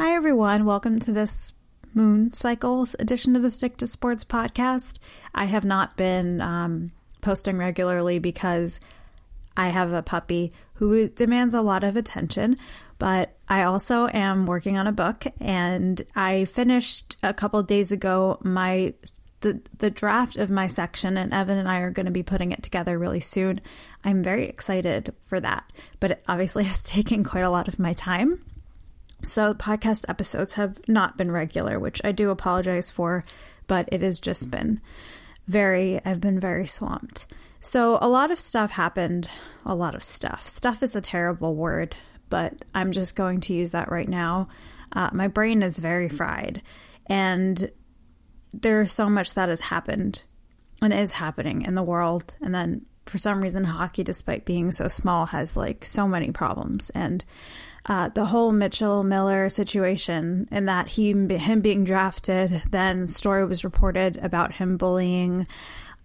Hi, everyone. Welcome to this moon cycle edition of the Stick to Sports podcast. I have not been um, posting regularly because I have a puppy who demands a lot of attention, but I also am working on a book and I finished a couple days ago my the the draft of my section and Evan and I are going to be putting it together really soon. I'm very excited for that, but it obviously has taken quite a lot of my time. So podcast episodes have not been regular, which I do apologize for, but it has just been very I've been very swamped. So a lot of stuff happened, a lot of stuff. Stuff is a terrible word, but I'm just going to use that right now. Uh, my brain is very fried, and there's so much that has happened and is happening in the world. And then for some reason, hockey, despite being so small, has like so many problems. And uh, the whole Mitchell Miller situation, and that he him being drafted, then story was reported about him bullying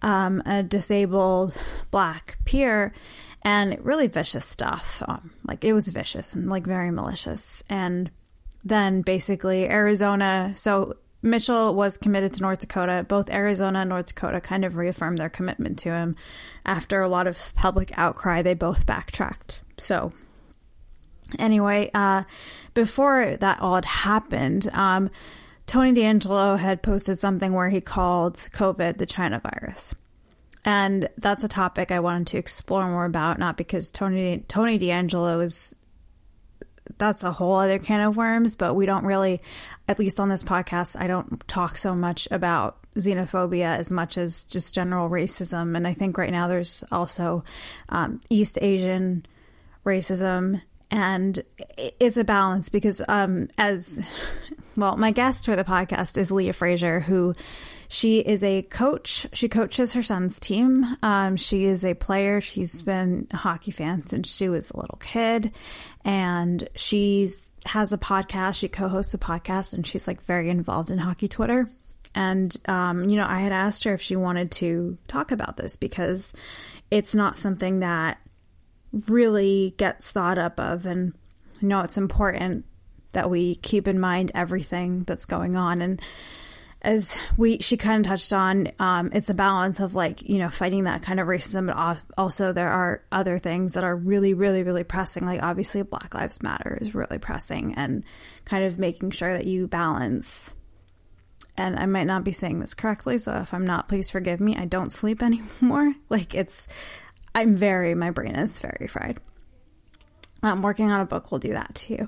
um, a disabled black peer, and really vicious stuff. Um, like it was vicious and like very malicious. And then basically Arizona. So Mitchell was committed to North Dakota. Both Arizona and North Dakota kind of reaffirmed their commitment to him. After a lot of public outcry, they both backtracked. So, anyway, uh, before that all had happened, um, Tony DeAngelo had posted something where he called COVID the China virus. And that's a topic I wanted to explore more about, not because Tony Tony DeAngelo is that's a whole other can of worms, but we don't really, at least on this podcast, I don't talk so much about xenophobia as much as just general racism. And I think right now there's also um, East Asian racism, and it's a balance because, um, as well, my guest for the podcast is Leah Frazier, who she is a coach. She coaches her son's team. Um, she is a player. She's been a hockey fan since she was a little kid, and she's has a podcast. She co-hosts a podcast, and she's like very involved in hockey Twitter. And um, you know, I had asked her if she wanted to talk about this because it's not something that really gets thought up of, and you know, it's important that we keep in mind everything that's going on and as we she kind of touched on, um, it's a balance of like you know fighting that kind of racism, but also there are other things that are really, really, really pressing. Like obviously, Black Lives Matter is really pressing, and kind of making sure that you balance. And I might not be saying this correctly, so if I'm not, please forgive me. I don't sleep anymore. Like it's, I'm very, my brain is very fried um, working on a book We'll do that to you.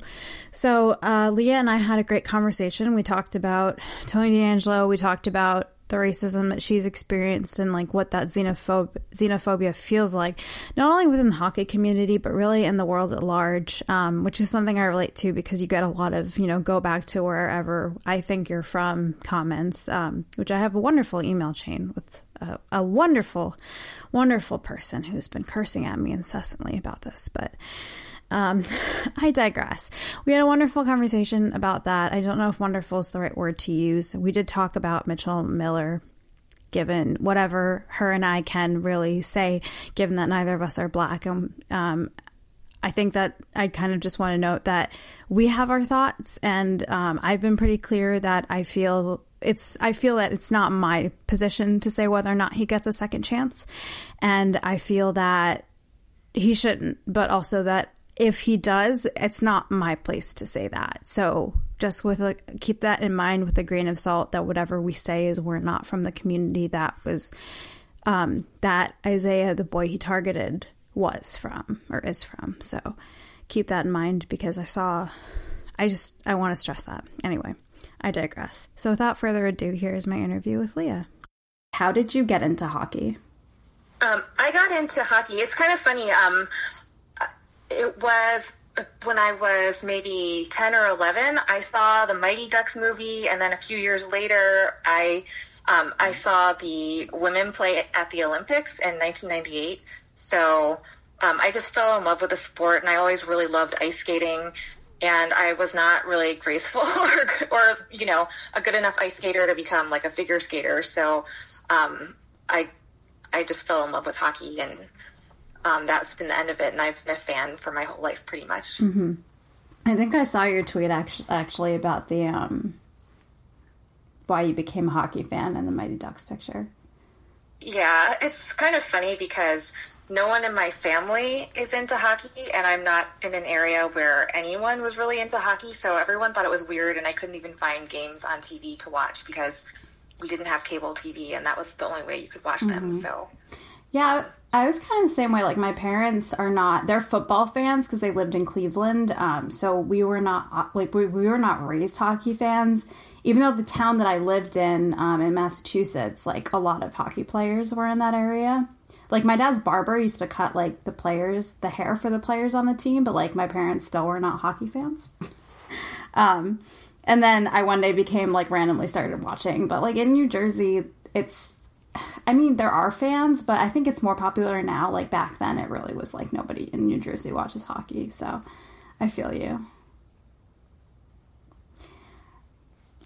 So uh, Leah and I had a great conversation. We talked about Tony DeAngelo. We talked about the racism that she's experienced and like what that xenophobe xenophobia feels like, not only within the hockey community but really in the world at large. Um, which is something I relate to because you get a lot of you know go back to wherever I think you're from comments, um, which I have a wonderful email chain with a, a, wonderful, wonderful person who's been cursing at me incessantly about this, but. Um, I digress. We had a wonderful conversation about that. I don't know if wonderful is the right word to use. We did talk about Mitchell Miller, given whatever her and I can really say, given that neither of us are black. Um, um, I think that I kind of just want to note that we have our thoughts, and um, I've been pretty clear that I feel it's I feel that it's not my position to say whether or not he gets a second chance, and I feel that he shouldn't, but also that if he does, it's not my place to say that. So just with a, keep that in mind with a grain of salt that whatever we say is we're not from the community that was um, that Isaiah, the boy he targeted, was from or is from. So keep that in mind because I saw. I just I want to stress that. Anyway, I digress. So without further ado, here is my interview with Leah. How did you get into hockey? Um, I got into hockey. It's kind of funny. Um, it was when I was maybe 10 or 11, I saw the Mighty Ducks movie, and then a few years later, I um, I saw the women play at the Olympics in 1998. So um, I just fell in love with the sport, and I always really loved ice skating. And I was not really graceful or, or you know, a good enough ice skater to become like a figure skater. So um, I I just fell in love with hockey and um, that's been the end of it, and I've been a fan for my whole life, pretty much. Mm-hmm. I think I saw your tweet actually, actually about the um, why you became a hockey fan and the Mighty Ducks picture. Yeah, it's kind of funny because no one in my family is into hockey, and I'm not in an area where anyone was really into hockey, so everyone thought it was weird, and I couldn't even find games on TV to watch because we didn't have cable TV, and that was the only way you could watch them. Mm-hmm. So, yeah, I was kind of the same way. Like my parents are not; they're football fans because they lived in Cleveland. Um, so we were not like we, we were not raised hockey fans even though the town that I lived in um, in Massachusetts, like a lot of hockey players were in that area. Like my dad's barber used to cut like the players, the hair for the players on the team, but like my parents still were not hockey fans. um, and then I one day became like randomly started watching, but like in New Jersey, it's I mean, there are fans, but I think it's more popular now. Like back then, it really was like nobody in New Jersey watches hockey. So I feel you.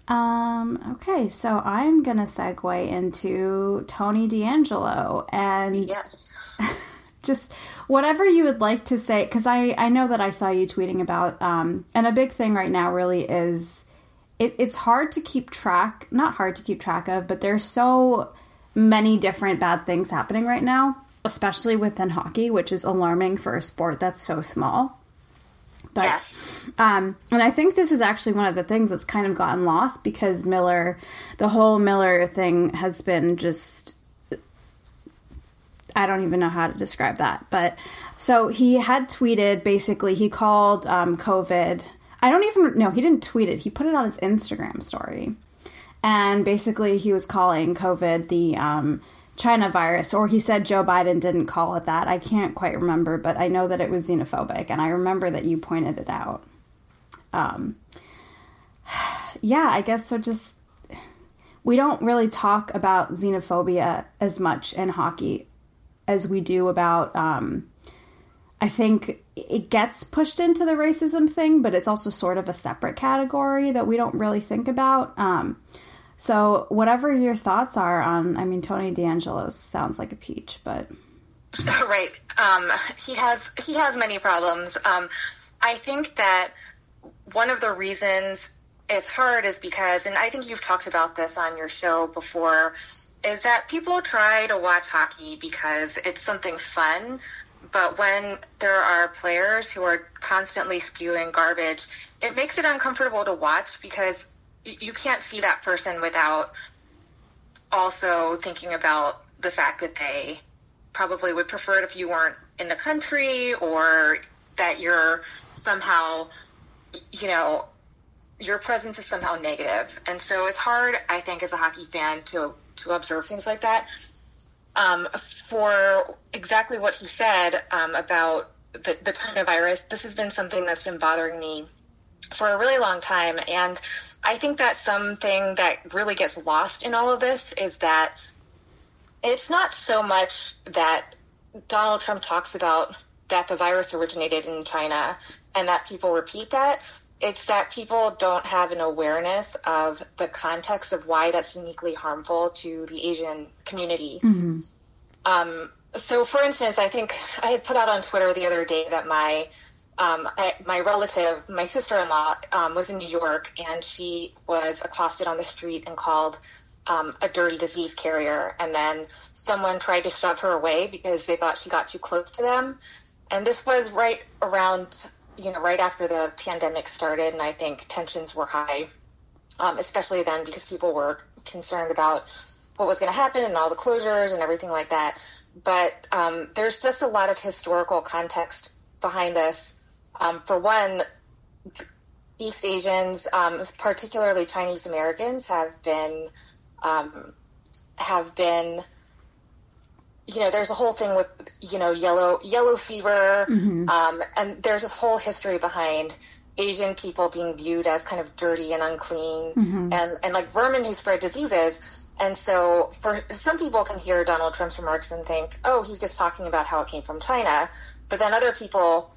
Um, okay, so I'm going to segue into Tony DeAngelo and yes. just whatever you would like to say, because I, I know that I saw you tweeting about, um, and a big thing right now really is it, it's hard to keep track, not hard to keep track of, but there's so many different bad things happening right now, especially within hockey, which is alarming for a sport that's so small. But, yes. Um, and I think this is actually one of the things that's kind of gotten lost because Miller, the whole Miller thing has been just. I don't even know how to describe that. But so he had tweeted basically, he called um, COVID. I don't even know, he didn't tweet it, he put it on his Instagram story. And basically, he was calling COVID the um, China virus, or he said Joe Biden didn't call it that. I can't quite remember, but I know that it was xenophobic, and I remember that you pointed it out. Um, yeah, I guess so. Just we don't really talk about xenophobia as much in hockey as we do about. Um, I think it gets pushed into the racism thing, but it's also sort of a separate category that we don't really think about. Um, so, whatever your thoughts are on, I mean, Tony DeAngelo sounds like a peach, but right, um, he has he has many problems. Um, I think that one of the reasons it's hard is because, and I think you've talked about this on your show before, is that people try to watch hockey because it's something fun, but when there are players who are constantly spewing garbage, it makes it uncomfortable to watch because you can't see that person without also thinking about the fact that they probably would prefer it if you weren't in the country or that you're somehow, you know, your presence is somehow negative. And so it's hard, I think, as a hockey fan to, to observe things like that. Um, for exactly what he said um, about the, the China virus, this has been something that's been bothering me for a really long time. And I think that's something that really gets lost in all of this is that it's not so much that Donald Trump talks about that the virus originated in China and that people repeat that. It's that people don't have an awareness of the context of why that's uniquely harmful to the Asian community. Mm-hmm. Um, so, for instance, I think I had put out on Twitter the other day that my um, I, my relative, my sister-in-law, um, was in New York, and she was accosted on the street and called um, a dirty disease carrier. And then someone tried to shove her away because they thought she got too close to them. And this was right around, you know, right after the pandemic started, and I think tensions were high, um, especially then because people were concerned about what was going to happen and all the closures and everything like that. But um, there's just a lot of historical context behind this um, for one, East Asians, um, particularly Chinese Americans, have been um, have been you know there's a whole thing with you know yellow yellow fever mm-hmm. um, and there's this whole history behind asian people being viewed as kind of dirty and unclean mm-hmm. and and like vermin who spread diseases and so for some people can hear donald trump's remarks and think oh he's just talking about how it came from china but then other people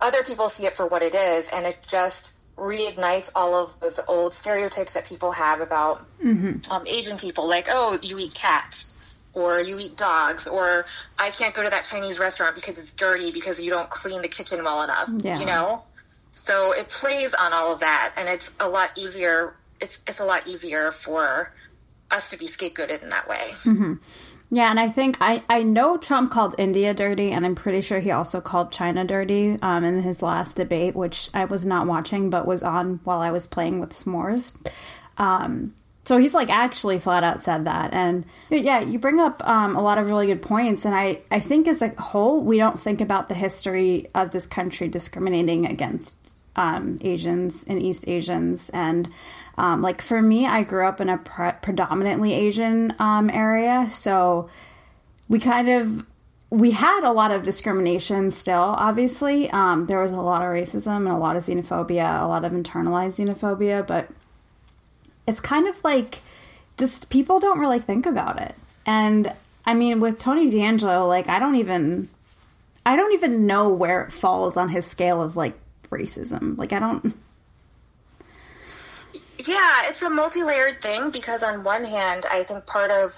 other people see it for what it is, and it just reignites all of those old stereotypes that people have about mm-hmm. um, Asian people, like, oh, you eat cats, or you eat dogs, or I can't go to that Chinese restaurant because it's dirty because you don't clean the kitchen well enough, yeah. you know? so it plays on all of that, and it's a lot easier. It's it's a lot easier for us to be scapegoated in that way. Mm-hmm. Yeah, and I think I, I know Trump called India dirty, and I'm pretty sure he also called China dirty um, in his last debate, which I was not watching but was on while I was playing with s'mores. Um, so he's like actually flat out said that. And yeah, you bring up um, a lot of really good points. And I, I think as a whole, we don't think about the history of this country discriminating against um, Asians and East Asians. And um, like for me, I grew up in a pre- predominantly Asian um, area. So we kind of we had a lot of discrimination still obviously um, there was a lot of racism and a lot of xenophobia a lot of internalized xenophobia but it's kind of like just people don't really think about it. And I mean, with Tony DeAngelo, like I don't even, I don't even know where it falls on his scale of like racism. Like I don't. Yeah, it's a multi-layered thing because on one hand, I think part of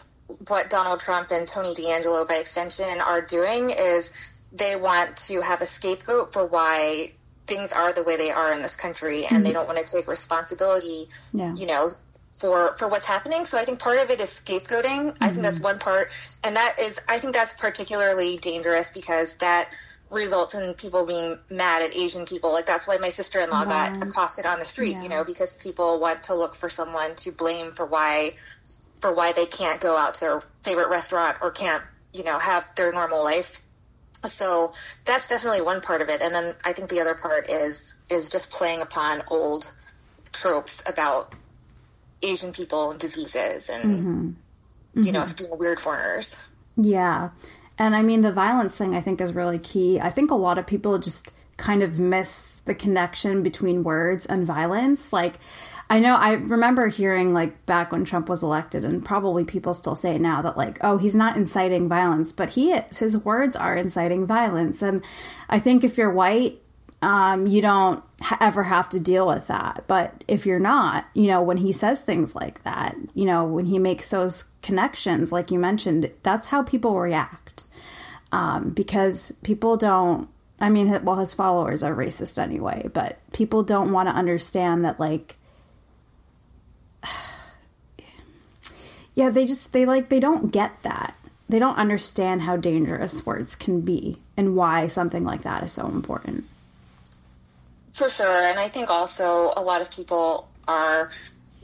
what Donald Trump and Tony DeAngelo, by extension, are doing is they want to have a scapegoat for why things are the way they are in this country and mm-hmm. they don't want to take responsibility yeah. you know for for what's happening so i think part of it is scapegoating mm-hmm. i think that's mm-hmm. one part and that is i think that's particularly dangerous because that results in people being mad at asian people like that's why my sister-in-law yes. got accosted on the street yeah. you know because people want to look for someone to blame for why for why they can't go out to their favorite restaurant or can't you know have their normal life so that's definitely one part of it and then i think the other part is is just playing upon old tropes about asian people and diseases and mm-hmm. Mm-hmm. you know us being weird foreigners yeah and i mean the violence thing i think is really key. I think a lot of people just kind of miss the connection between words and violence. Like I know I remember hearing like back when Trump was elected and probably people still say it now that like oh he's not inciting violence but he is his words are inciting violence. And I think if you're white um, you don't ha- ever have to deal with that. But if you're not you know when he says things like that you know when he makes those connections like you mentioned that's how people react um, because people don't I mean well his followers are racist anyway but people don't want to understand that like yeah, they just they like they don't get that. They don't understand how dangerous words can be and why something like that is so important. For sure, and I think also a lot of people are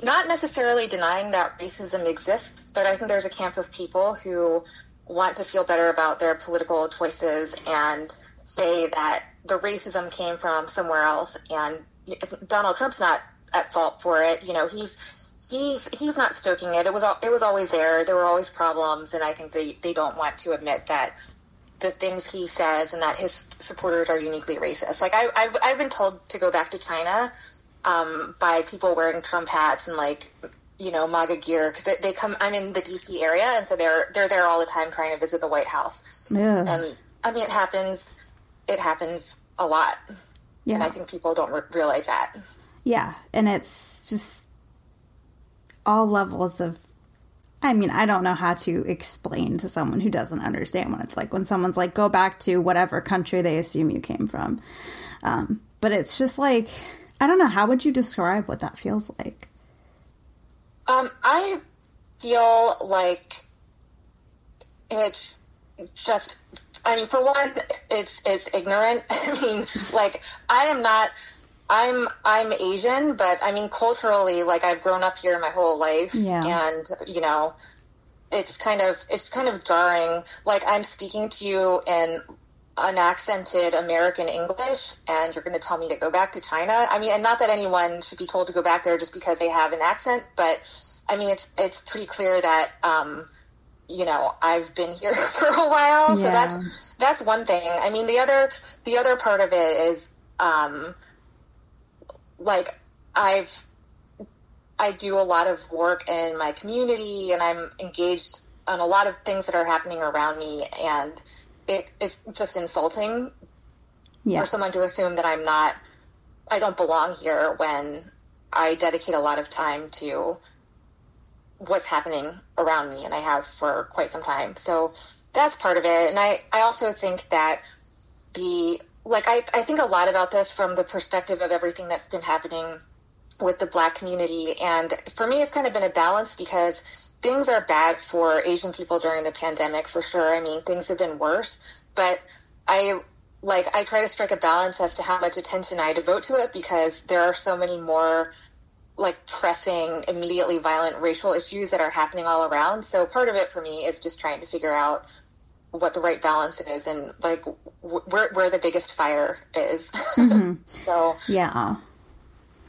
not necessarily denying that racism exists, but I think there's a camp of people who want to feel better about their political choices and say that the racism came from somewhere else and Donald Trump's not at fault for it. You know, he's he's he's not stoking it. It was it was always there. There were always problems, and I think they they don't want to admit that the things he says and that his supporters are uniquely racist. Like I, I've I've been told to go back to China um, by people wearing Trump hats and like you know MAGA gear because they, they, come. I'm in the D.C. area, and so they're they're there all the time trying to visit the White House. Yeah. And I mean, it happens. It happens a lot. Yeah. And I think people don't re- realize that. Yeah, and it's just all levels of I mean, I don't know how to explain to someone who doesn't understand what it's like when someone's like, go back to whatever country they assume you came from. Um, but it's just like, I don't know. How would you describe what that feels like? Um, I feel like it's just, I mean, for one, it's, it's ignorant. I mean, like, I am not I'm I'm Asian, but I mean culturally, like I've grown up here my whole life, yeah. and you know, it's kind of it's kind of jarring. Like I'm speaking to you in an accented American English, and you're going to tell me to go back to China. I mean, and not that anyone should be told to go back there just because they have an accent, but I mean, it's it's pretty clear that. Um, you know I've been here for a while, yeah. so that's that's one thing. I mean, the other the other part of it is um, like I've I do a lot of work in my community and I'm engaged on a lot of things that are happening around me and it, it's just insulting yeah. for someone to assume that I'm not I don't belong here when I dedicate a lot of time to what's happening around me and I have for quite some time. So that's part of it. And I, I also think that the like I, I think a lot about this from the perspective of everything that's been happening with the black community and for me it's kind of been a balance because things are bad for asian people during the pandemic for sure i mean things have been worse but i like i try to strike a balance as to how much attention i devote to it because there are so many more like pressing immediately violent racial issues that are happening all around so part of it for me is just trying to figure out what the right balance is and like where where the biggest fire is. Mm-hmm. so yeah.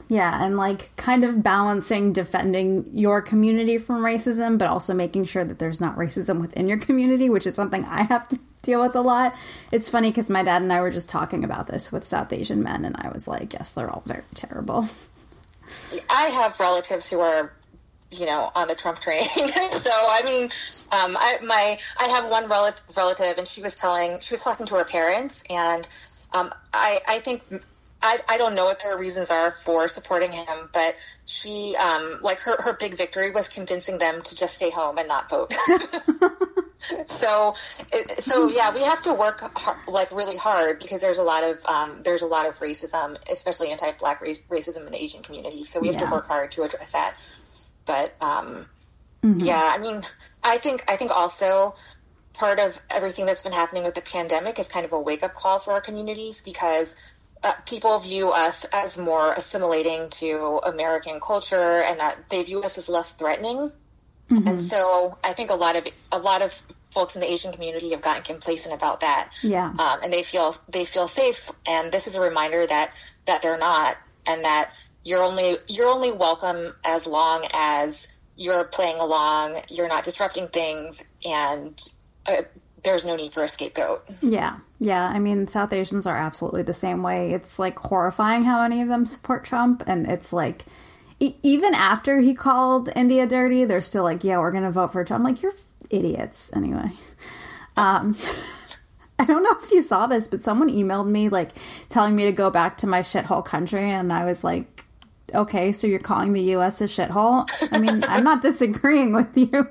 Yeah, and like kind of balancing defending your community from racism, but also making sure that there's not racism within your community, which is something I have to deal with a lot. It's funny because my dad and I were just talking about this with South Asian men, and I was like, yes, they're all very terrible. I have relatives who are you know, on the Trump train. so, I mean, um, I, my, I have one relative, relative and she was telling, she was talking to her parents and, um, I, I think, I, I don't know what their reasons are for supporting him, but she, um, like her, her big victory was convincing them to just stay home and not vote. so, it, so yeah, we have to work hard, like really hard because there's a lot of, um, there's a lot of racism, especially anti-black race, racism in the Asian community. So we have yeah. to work hard to address that. But um, mm-hmm. yeah, I mean, I think I think also part of everything that's been happening with the pandemic is kind of a wake up call for our communities because uh, people view us as more assimilating to American culture and that they view us as less threatening. Mm-hmm. And so I think a lot of a lot of folks in the Asian community have gotten complacent about that. Yeah. Um, and they feel they feel safe. And this is a reminder that that they're not, and that you're only you're only welcome as long as you're playing along, you're not disrupting things, and uh, there's no need for a scapegoat. Yeah, yeah. I mean, South Asians are absolutely the same way. It's like horrifying how any of them support Trump, and it's like e- even after he called India dirty, they're still like, "Yeah, we're gonna vote for Trump." Like, you're idiots anyway. Um, I don't know if you saw this, but someone emailed me like telling me to go back to my shithole country, and I was like, okay, so you're calling the U.S. a shithole? I mean, I'm not disagreeing with you.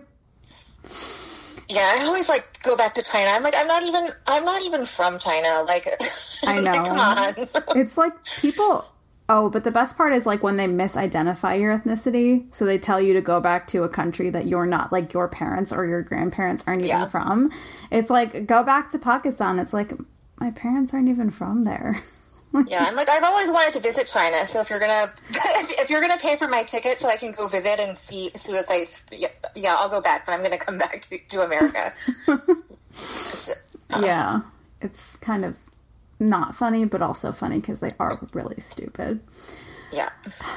Yeah, I always like go back to China. I'm like, I'm not even, I'm not even from China. Like, I know. come on. it's like people. Oh, but the best part is like when they misidentify your ethnicity. So they tell you to go back to a country that you're not, like your parents or your grandparents aren't even yeah. from. It's like go back to Pakistan. It's like my parents aren't even from there. yeah, I'm like I've always wanted to visit China. So if you're gonna if you're gonna pay for my ticket so I can go visit and see see the sights, yeah, yeah I'll go back. But I'm gonna come back to, to America. uh, yeah, it's kind of not funny, but also funny because they are really stupid. Yeah.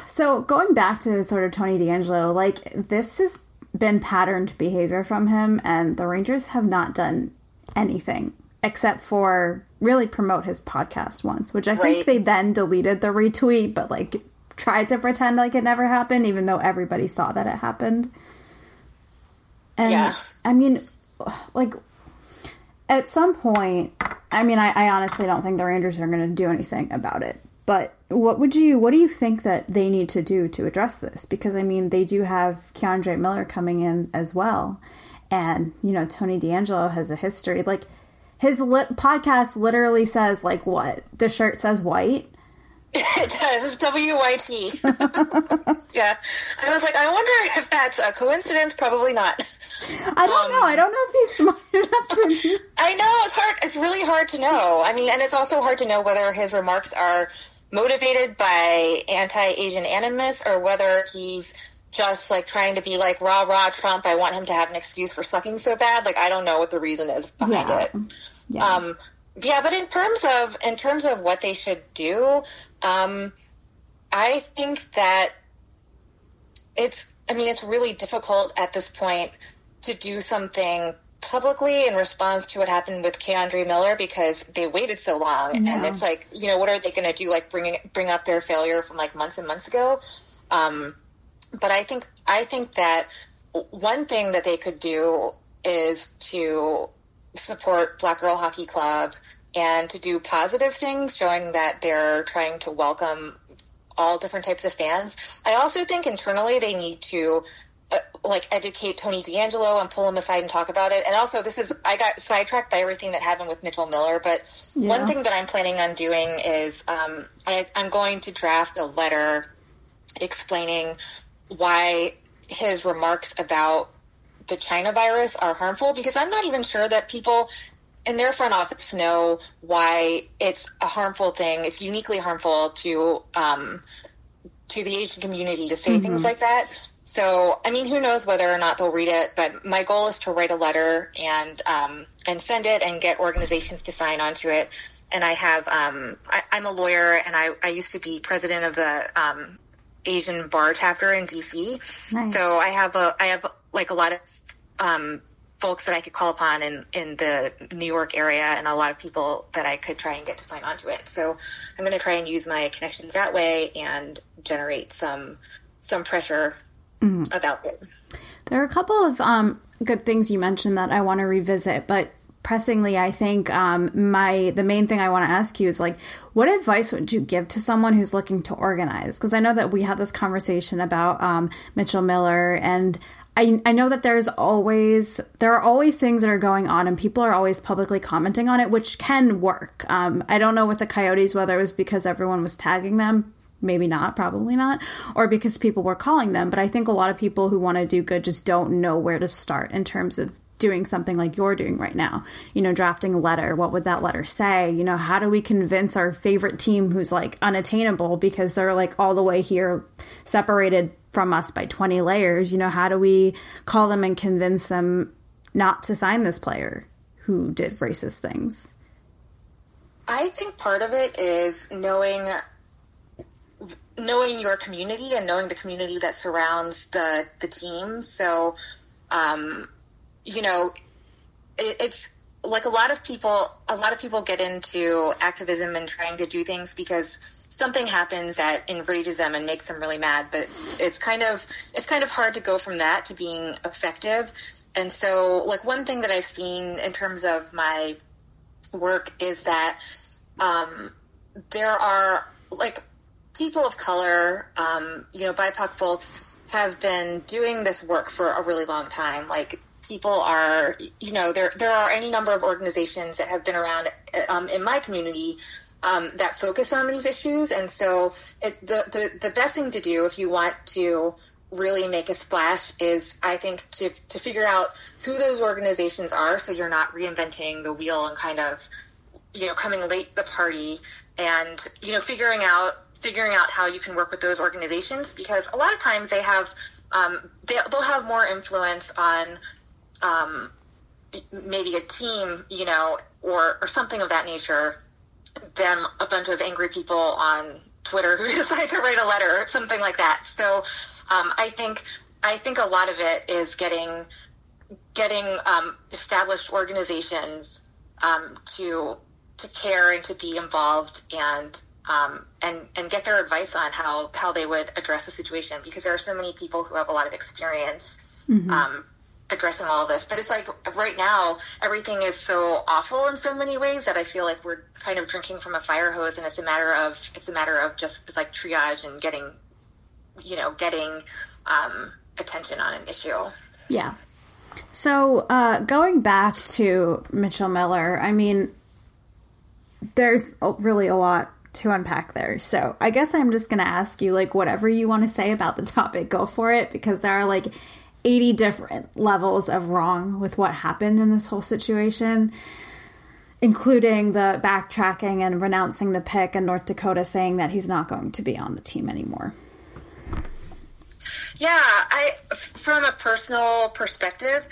So going back to sort of Tony DeAngelo, like this has been patterned behavior from him, and the Rangers have not done anything except for really promote his podcast once, which I right. think they then deleted the retweet, but like tried to pretend like it never happened, even though everybody saw that it happened. And yeah. I mean, like at some point, I mean, I, I honestly don't think the Rangers are going to do anything about it. But what would you, what do you think that they need to do to address this? Because I mean, they do have K'Andre Miller coming in as well, and you know, Tony DeAngelo has a history like his podcast literally says like what? The shirt says white. It does. It's W Y T. yeah. I was like, I wonder if that's a coincidence. Probably not. I don't um, know. I don't know if he's smart enough to. I know it's hard. It's really hard to know. I mean, and it's also hard to know whether his remarks are motivated by anti-Asian animus or whether he's just like trying to be like rah rah Trump. I want him to have an excuse for sucking so bad. Like I don't know what the reason is behind yeah. it. Yeah. Um, yeah, but in terms of in terms of what they should do, um, I think that it's. I mean, it's really difficult at this point to do something publicly in response to what happened with K'Andre Miller because they waited so long, yeah. and it's like, you know, what are they going to do? Like bring bring up their failure from like months and months ago. Um, but I think I think that one thing that they could do is to support Black Girl Hockey Club and to do positive things, showing that they're trying to welcome all different types of fans. I also think internally they need to uh, like educate Tony DeAngelo and pull him aside and talk about it. And also, this is I got sidetracked by everything that happened with Mitchell Miller. But yeah. one thing that I'm planning on doing is um, I, I'm going to draft a letter explaining why his remarks about the China virus are harmful because I'm not even sure that people in their front office know why it's a harmful thing. It's uniquely harmful to um, to the Asian community to say mm-hmm. things like that. So, I mean, who knows whether or not they'll read it? But my goal is to write a letter and um, and send it and get organizations to sign onto it. And I have um, I, am a lawyer and I, I used to be president of the um, Asian bar chapter in DC. Nice. So I have a I have like a lot of um, folks that I could call upon in, in the New York area and a lot of people that I could try and get to sign on to it. So I'm going to try and use my connections that way and generate some some pressure mm-hmm. about it. There are a couple of um, good things you mentioned that I want to revisit, but pressingly, I think um, my the main thing I want to ask you is like, what advice would you give to someone who's looking to organize? Because I know that we had this conversation about um, Mitchell Miller and I, I know that there's always there are always things that are going on and people are always publicly commenting on it which can work um, i don't know with the coyotes whether it was because everyone was tagging them maybe not probably not or because people were calling them but i think a lot of people who want to do good just don't know where to start in terms of doing something like you're doing right now you know drafting a letter what would that letter say you know how do we convince our favorite team who's like unattainable because they're like all the way here separated from us by 20 layers, you know, how do we call them and convince them not to sign this player who did racist things? I think part of it is knowing knowing your community and knowing the community that surrounds the the team. So, um, you know, it, it's like a lot of people. A lot of people get into activism and trying to do things because something happens that enrages them and makes them really mad but it's kind of it's kind of hard to go from that to being effective and so like one thing that i've seen in terms of my work is that um, there are like people of color um, you know bipoc folks have been doing this work for a really long time like people are you know there there are any number of organizations that have been around um, in my community um, that focus on these issues. And so it, the, the, the best thing to do if you want to really make a splash is I think to, to figure out who those organizations are so you're not reinventing the wheel and kind of, you know, coming late the party and, you know, figuring out figuring out how you can work with those organizations because a lot of times they have um, they, will have more influence on um, maybe a team, you know, or, or something of that nature than a bunch of angry people on Twitter who decide to write a letter or something like that. So um, I think I think a lot of it is getting getting um, established organizations um, to to care and to be involved and um, and and get their advice on how how they would address the situation because there are so many people who have a lot of experience mm-hmm. Um, addressing all of this. But it's like right now, everything is so awful in so many ways that I feel like we're kind of drinking from a fire hose, and it's a matter of it's a matter of just like triage and getting, you know, getting um, attention on an issue. Yeah. So uh, going back to Mitchell Miller, I mean, there's really a lot to unpack there. So I guess I'm just going to ask you, like, whatever you want to say about the topic, go for it, because there are like 80 different levels of wrong with what happened in this whole situation, including the backtracking and renouncing the pick and North Dakota saying that he's not going to be on the team anymore. Yeah, I from a personal perspective,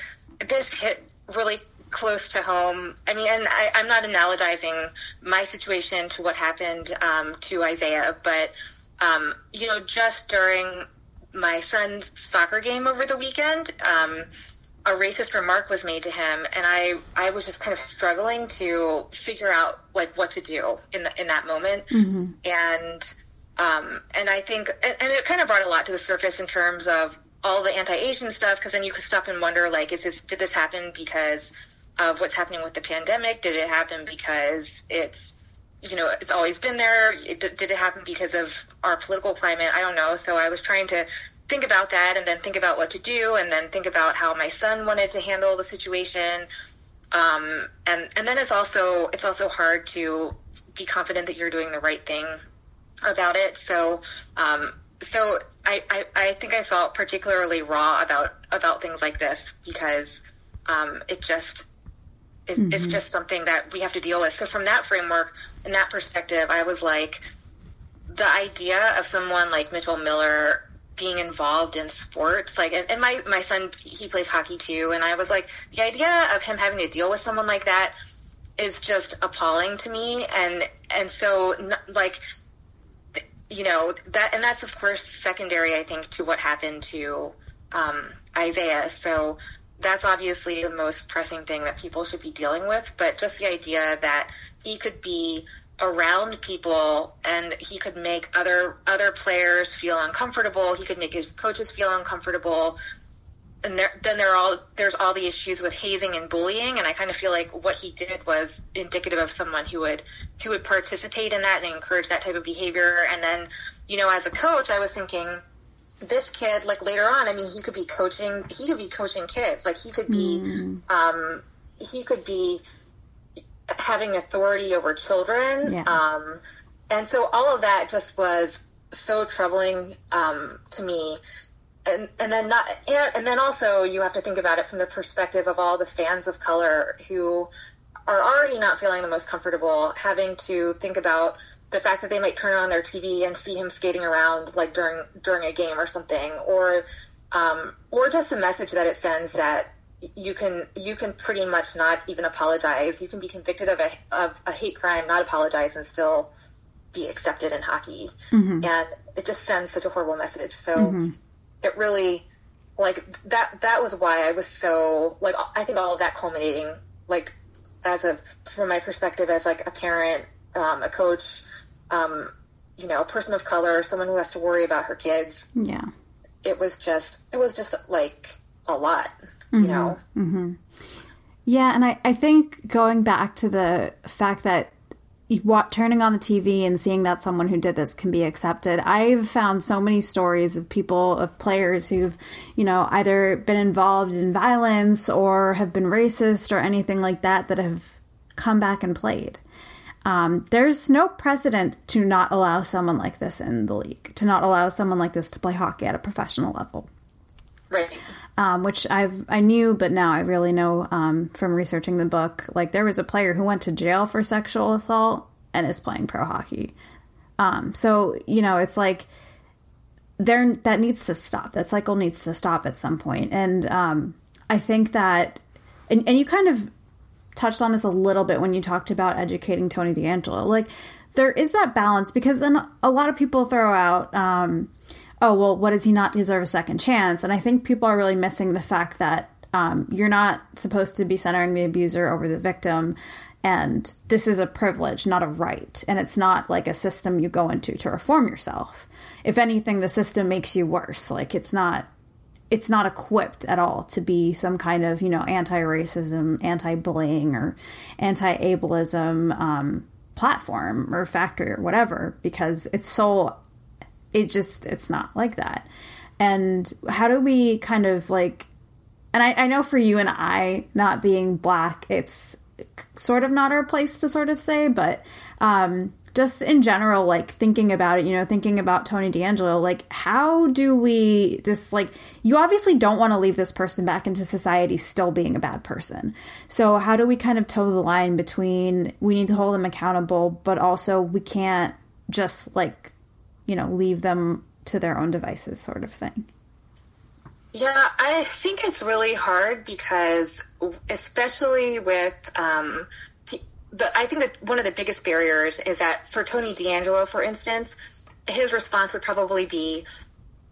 this hit really close to home. I mean, and I, am not analogizing my situation to what happened um, to Isaiah, but um, you know, just during my son's soccer game over the weekend, um, a racist remark was made to him, and I I was just kind of struggling to figure out like what to do in the, in that moment, mm-hmm. and um, and I think and, and it kind of brought a lot to the surface in terms of all the anti-Asian stuff because then you could stop and wonder like is this did this happen because of what's happening with the pandemic? Did it happen because it's you know, it's always been there. It, did it happen because of our political climate? I don't know. So I was trying to think about that and then think about what to do and then think about how my son wanted to handle the situation. Um, and, and then it's also, it's also hard to be confident that you're doing the right thing about it. So, um, so I, I, I think I felt particularly raw about, about things like this because, um, it just, it, mm-hmm. it's just something that we have to deal with. So from that framework and that perspective, I was like, the idea of someone like Mitchell Miller being involved in sports like and, and, my my son he plays hockey too and i was like the idea of him having to deal with someone like that is just appalling to me and and so like you know that and that's of course secondary i think to what happened to um, isaiah so that's obviously the most pressing thing that people should be dealing with but just the idea that he could be around people and he could make other other players feel uncomfortable he could make his coaches feel uncomfortable. And there, then there are all there's all the issues with hazing and bullying and i kind of feel like what he did was indicative of someone who would who would participate in that and encourage that type of behavior. And then you know as a coach i was thinking this kid like later on i mean he could be coaching he could be coaching kids like he could be mm. um he could be having authority over children. Yeah. Um, and so all of that just was so troubling um, to me. And, and then not and, and then also you have to think about it from the perspective of all the fans of color who are already not feeling the most comfortable having to think about the fact that they might turn on their TV and see him skating around like during during a game or something or um, or just a message that it sends that you can you can pretty much not even apologize. You can be convicted of a of a hate crime, not apologize, and still be accepted in hockey. Mm-hmm. And it just sends such a horrible message. So mm-hmm. it really like that that was why I was so like I think all of that culminating like as a from my perspective as like a parent, um, a coach, um, you know, a person of color, someone who has to worry about her kids. Yeah. It was just it was just like a lot mm-hmm. you know? Mm-hmm. Yeah, and I, I think going back to the fact that what, turning on the TV and seeing that someone who did this can be accepted. I've found so many stories of people, of players who've, you know, either been involved in violence or have been racist or anything like that that have come back and played. Um, there's no precedent to not allow someone like this in the league, to not allow someone like this to play hockey at a professional level. Right. Um, which I've I knew, but now I really know um, from researching the book. Like there was a player who went to jail for sexual assault and is playing pro hockey. Um, so you know, it's like there that needs to stop. That cycle needs to stop at some point. And um, I think that, and, and you kind of touched on this a little bit when you talked about educating Tony DeAngelo. Like there is that balance because then a lot of people throw out um, oh, well, what does he not deserve a second chance? And I think people are really missing the fact that um, you're not supposed to be centering the abuser over the victim. And this is a privilege, not a right. And it's not like a system you go into to reform yourself. If anything, the system makes you worse. Like it's not it's not equipped at all to be some kind of you know anti-racism anti-bullying or anti-ableism um, platform or factory or whatever because it's so it just it's not like that. And how do we kind of like and I, I know for you and i not being black it's sort of not our place to sort of say but um just in general like thinking about it you know thinking about tony DeAngelo, like how do we just like you obviously don't want to leave this person back into society still being a bad person so how do we kind of toe the line between we need to hold them accountable but also we can't just like you know, leave them to their own devices, sort of thing. Yeah, I think it's really hard because, especially with, um, the, I think that one of the biggest barriers is that for Tony DeAngelo, for instance, his response would probably be,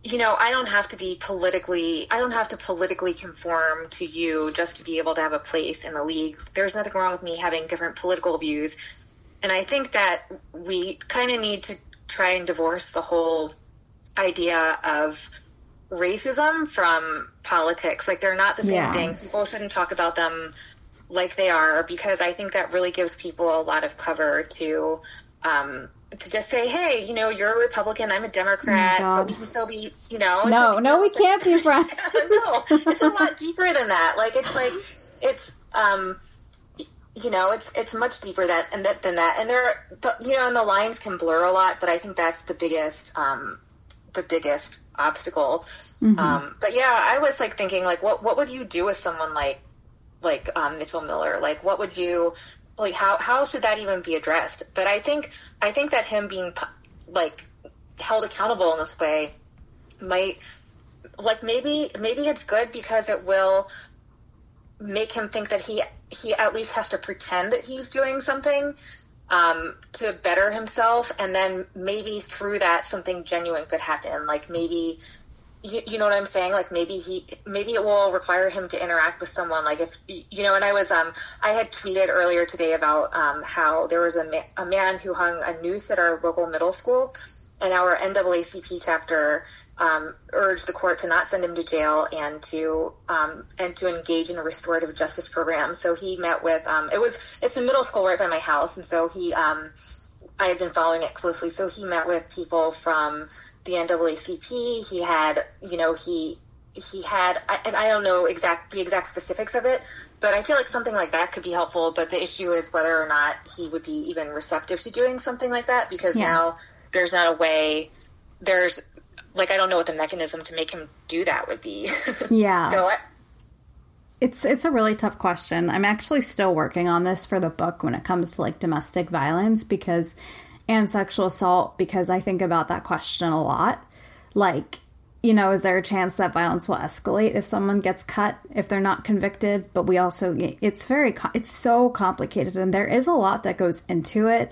you know, I don't have to be politically, I don't have to politically conform to you just to be able to have a place in the league. There's nothing wrong with me having different political views. And I think that we kind of need to try and divorce the whole idea of racism from politics. Like they're not the same yeah. thing. People shouldn't talk about them like they are because I think that really gives people a lot of cover to um, to just say, hey, you know, you're a Republican, I'm a Democrat, Oh, but we can still be, you know. No, like- no, we can't be friends. no, it's a lot deeper than that. Like it's like it's um you know it's it's much deeper that and that than that and there the, you know and the lines can blur a lot but i think that's the biggest um the biggest obstacle um but yeah i was like thinking like what what would you do with someone like like um, mitchell miller like what would you like how how should that even be addressed but i think i think that him being like held accountable in this way might like maybe maybe it's good because it will make him think that he he at least has to pretend that he's doing something um, to better himself, and then maybe through that something genuine could happen. Like maybe you, you know what I'm saying? Like maybe he maybe it will require him to interact with someone. Like if you know, and I was um I had tweeted earlier today about um how there was a ma- a man who hung a noose at our local middle school, and our NAACP chapter um, urged the court to not send him to jail and to um, and to engage in a restorative justice program. So he met with um, it was it's a middle school right by my house, and so he um, I had been following it closely. So he met with people from the NAACP. He had you know he he had and I don't know exact the exact specifics of it, but I feel like something like that could be helpful. But the issue is whether or not he would be even receptive to doing something like that because Yeah. now there's not a way there's like I don't know what the mechanism to make him do that would be. Yeah. so I, It's it's a really tough question. I'm actually still working on this for the book when it comes to like domestic violence because and sexual assault because I think about that question a lot. Like, you know, is there a chance that violence will escalate if someone gets cut if they're not convicted? But we also it's very it's so complicated and there is a lot that goes into it.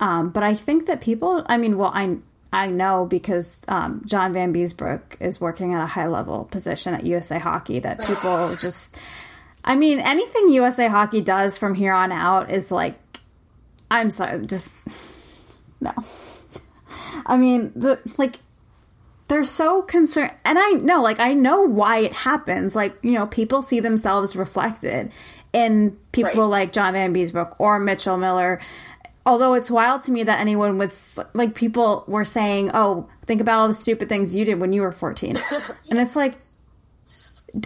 Um, but I think that people, I mean, well, I I know because um, John Vanbiesbrouck is working at a high level position at USA Hockey that people just, I mean, anything USA Hockey does from here on out is like, I'm sorry, just no. I mean, the like they're so concerned and i know like i know why it happens like you know people see themselves reflected in people Right. like john vanbiesbrouck or mitchell miller although it's wild to me that anyone would like people were saying oh think about all the stupid things you did when you were 14 and it's like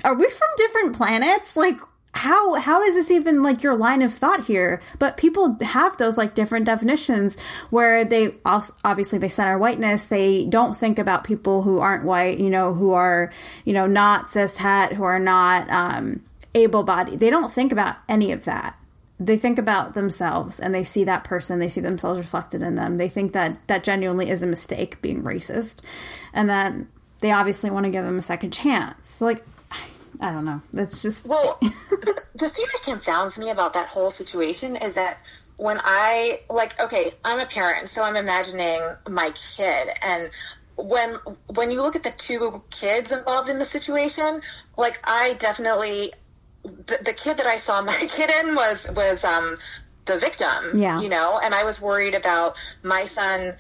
are we from different planets? Like how how is this even like your line of thought here? But people have those like different definitions where they obviously they center whiteness. They don't think about people who aren't white you know who are you know not cis het who are not um able bodied they don't think about any of that they think about themselves and they see that person they see themselves reflected in them. They think that that genuinely is a mistake being racist and then they obviously want to give them a second chance. So like i don't know. That's just well, the, the thing that confounds me about that whole situation is that when I like, okay, I'm a parent, so I'm imagining my kid, and when when you look at the two kids involved in the situation, like I definitely the, the kid that I saw my kid in was was um the victim, Yeah. you know, and I was worried about my son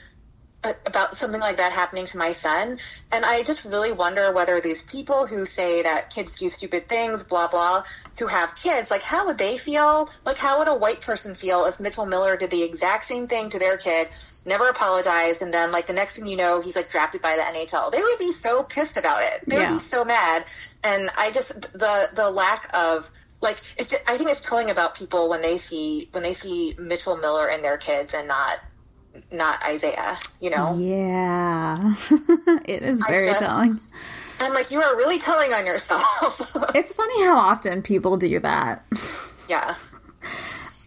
about something like that happening to my son. And I just really wonder whether these people who say that kids do stupid things, blah, blah, who have kids, like, how would they feel? Like, how would a white person feel if Mitchell Miller did the exact same thing to their kid, never apologized, and then, like, the next thing you know, he's, like, drafted by the NHL? They would be so pissed about it. They Yeah. would be so mad. And I just, the, the lack of, like, it's just, I think it's telling about people when they see, when they see Mitchell Miller and their kids and not, not Isaiah, you know? yeah it is very just- telling I'm like, you are really telling on yourself. it's funny how often people do that yeah.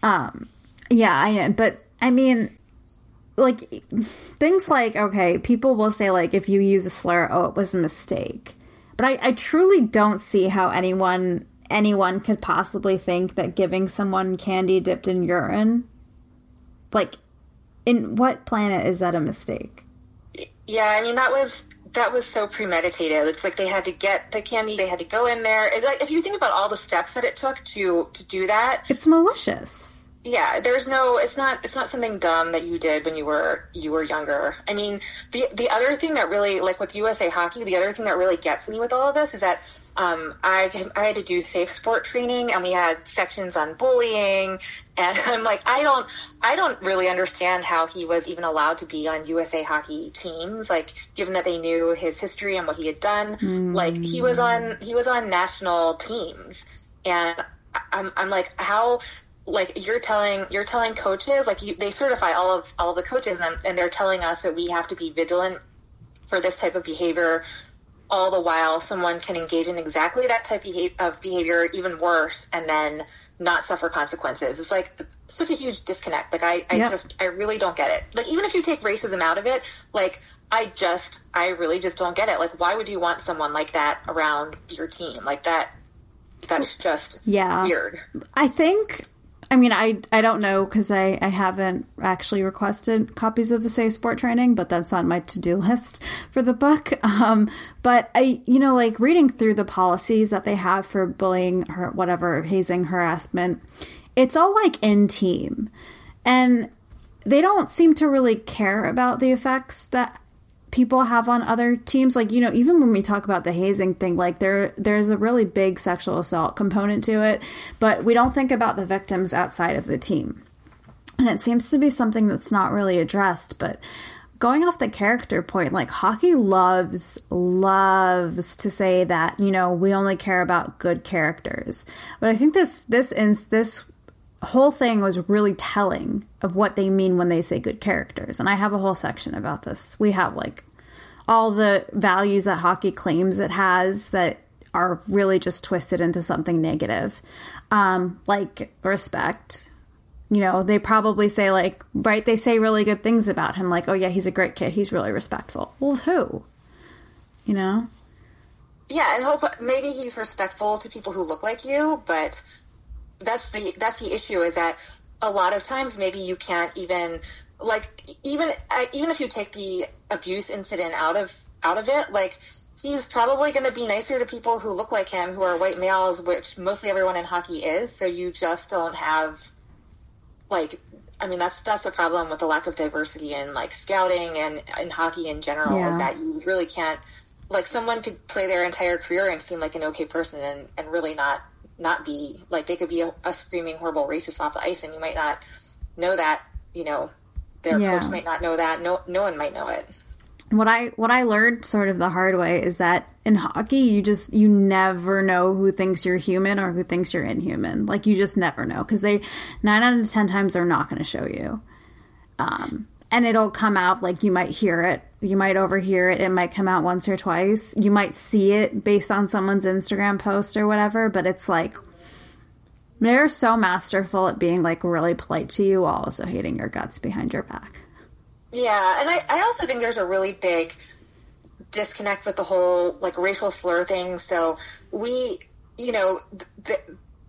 Um, yeah, I but I mean, like things like okay, people will say like if you use a slur, oh, it was a mistake. But I, I truly don't see how anyone anyone could possibly think that giving someone candy dipped in urine, like, in what planet is that a mistake? Yeah, I mean, that was. That was so premeditated. It's like they had to get the candy. They had to go in there. It's like if you think about all the steps that it took to to do that, It's malicious. Yeah there's no it's not it's not something dumb that you did when you were you were younger i mean the the other thing that really like with usa hockey the other thing that really gets me with all of this is that um, I, I had to do safe sport training and we had sections on bullying and i'm like i don't i don't really understand how he was even allowed to be on usa hockey teams like given that they knew his history and what he had done mm. like he was on he was on national teams and I'm, I'm like how like you're telling you're telling coaches like you, they certify all of all of the coaches and, and they're telling us that we have to be vigilant for this type of behavior all the while someone can engage in exactly that type of behavior even worse and then not suffer consequences. It's like such a huge disconnect. Like i, I yep. just i really don't get it. Like even if you take racism out of it like i just i really just don't get it. Like why would you want someone like that around your team? Like that that's just yeah. weird. I think I mean, I I don't know because I, I haven't actually requested copies of the Safe Sport training, but that's on my to do list for the book. Um, but I, you know, like reading through the policies that they have for bullying or whatever, hazing, harassment, it's all like in team. And they don't seem to really care about the effects that people have on other teams like you know even when we talk about the hazing thing like there there's a really big sexual assault component to it but we don't think about the victims outside of the team. And it seems to be something that's not really addressed but going off the character point like hockey loves loves to say that you know we only care about good characters. But i think this this in this whole thing was really telling of what they mean when they say good characters. And I have a whole section about this. We have like all the values that hockey claims it has that are really just twisted into something negative. Um, like respect. You know, they probably say like, right, they say really good things about him, like, oh yeah, he's a great kid, he's really respectful. Well, who? You know? Yeah, and hope maybe he's respectful to people who look like you, but that's the that's the issue is that a lot of times maybe you can't even like even uh, even if you take the abuse incident out of out of it like he's probably going to be nicer to people who look like him who are white males which mostly everyone in hockey is so you just don't have like I mean that's that's a problem with the lack of diversity in like scouting and in hockey in general yeah. is that you really can't like someone could play their entire career and seem like an okay person and, and really not not be like they could be a, a screaming horrible racist off the ice, and you might not know that. You know, their yeah. coach might not know that. No, no one might know it. What I what I learned sort of the hard way is that in hockey you just you never know who thinks you're human or who thinks you're inhuman. Like you just never know because they nine out of ten times they're not going to show you. Um, and it'll come out like you might hear it. You might overhear it. It might come out once or twice. You might see it based on someone's instagram post or whatever but it's like they're so masterful at being like really polite to you while also hating your guts behind your back. Yeah and i, I also think there's a really big disconnect with the whole like racial slur thing. So we you know the,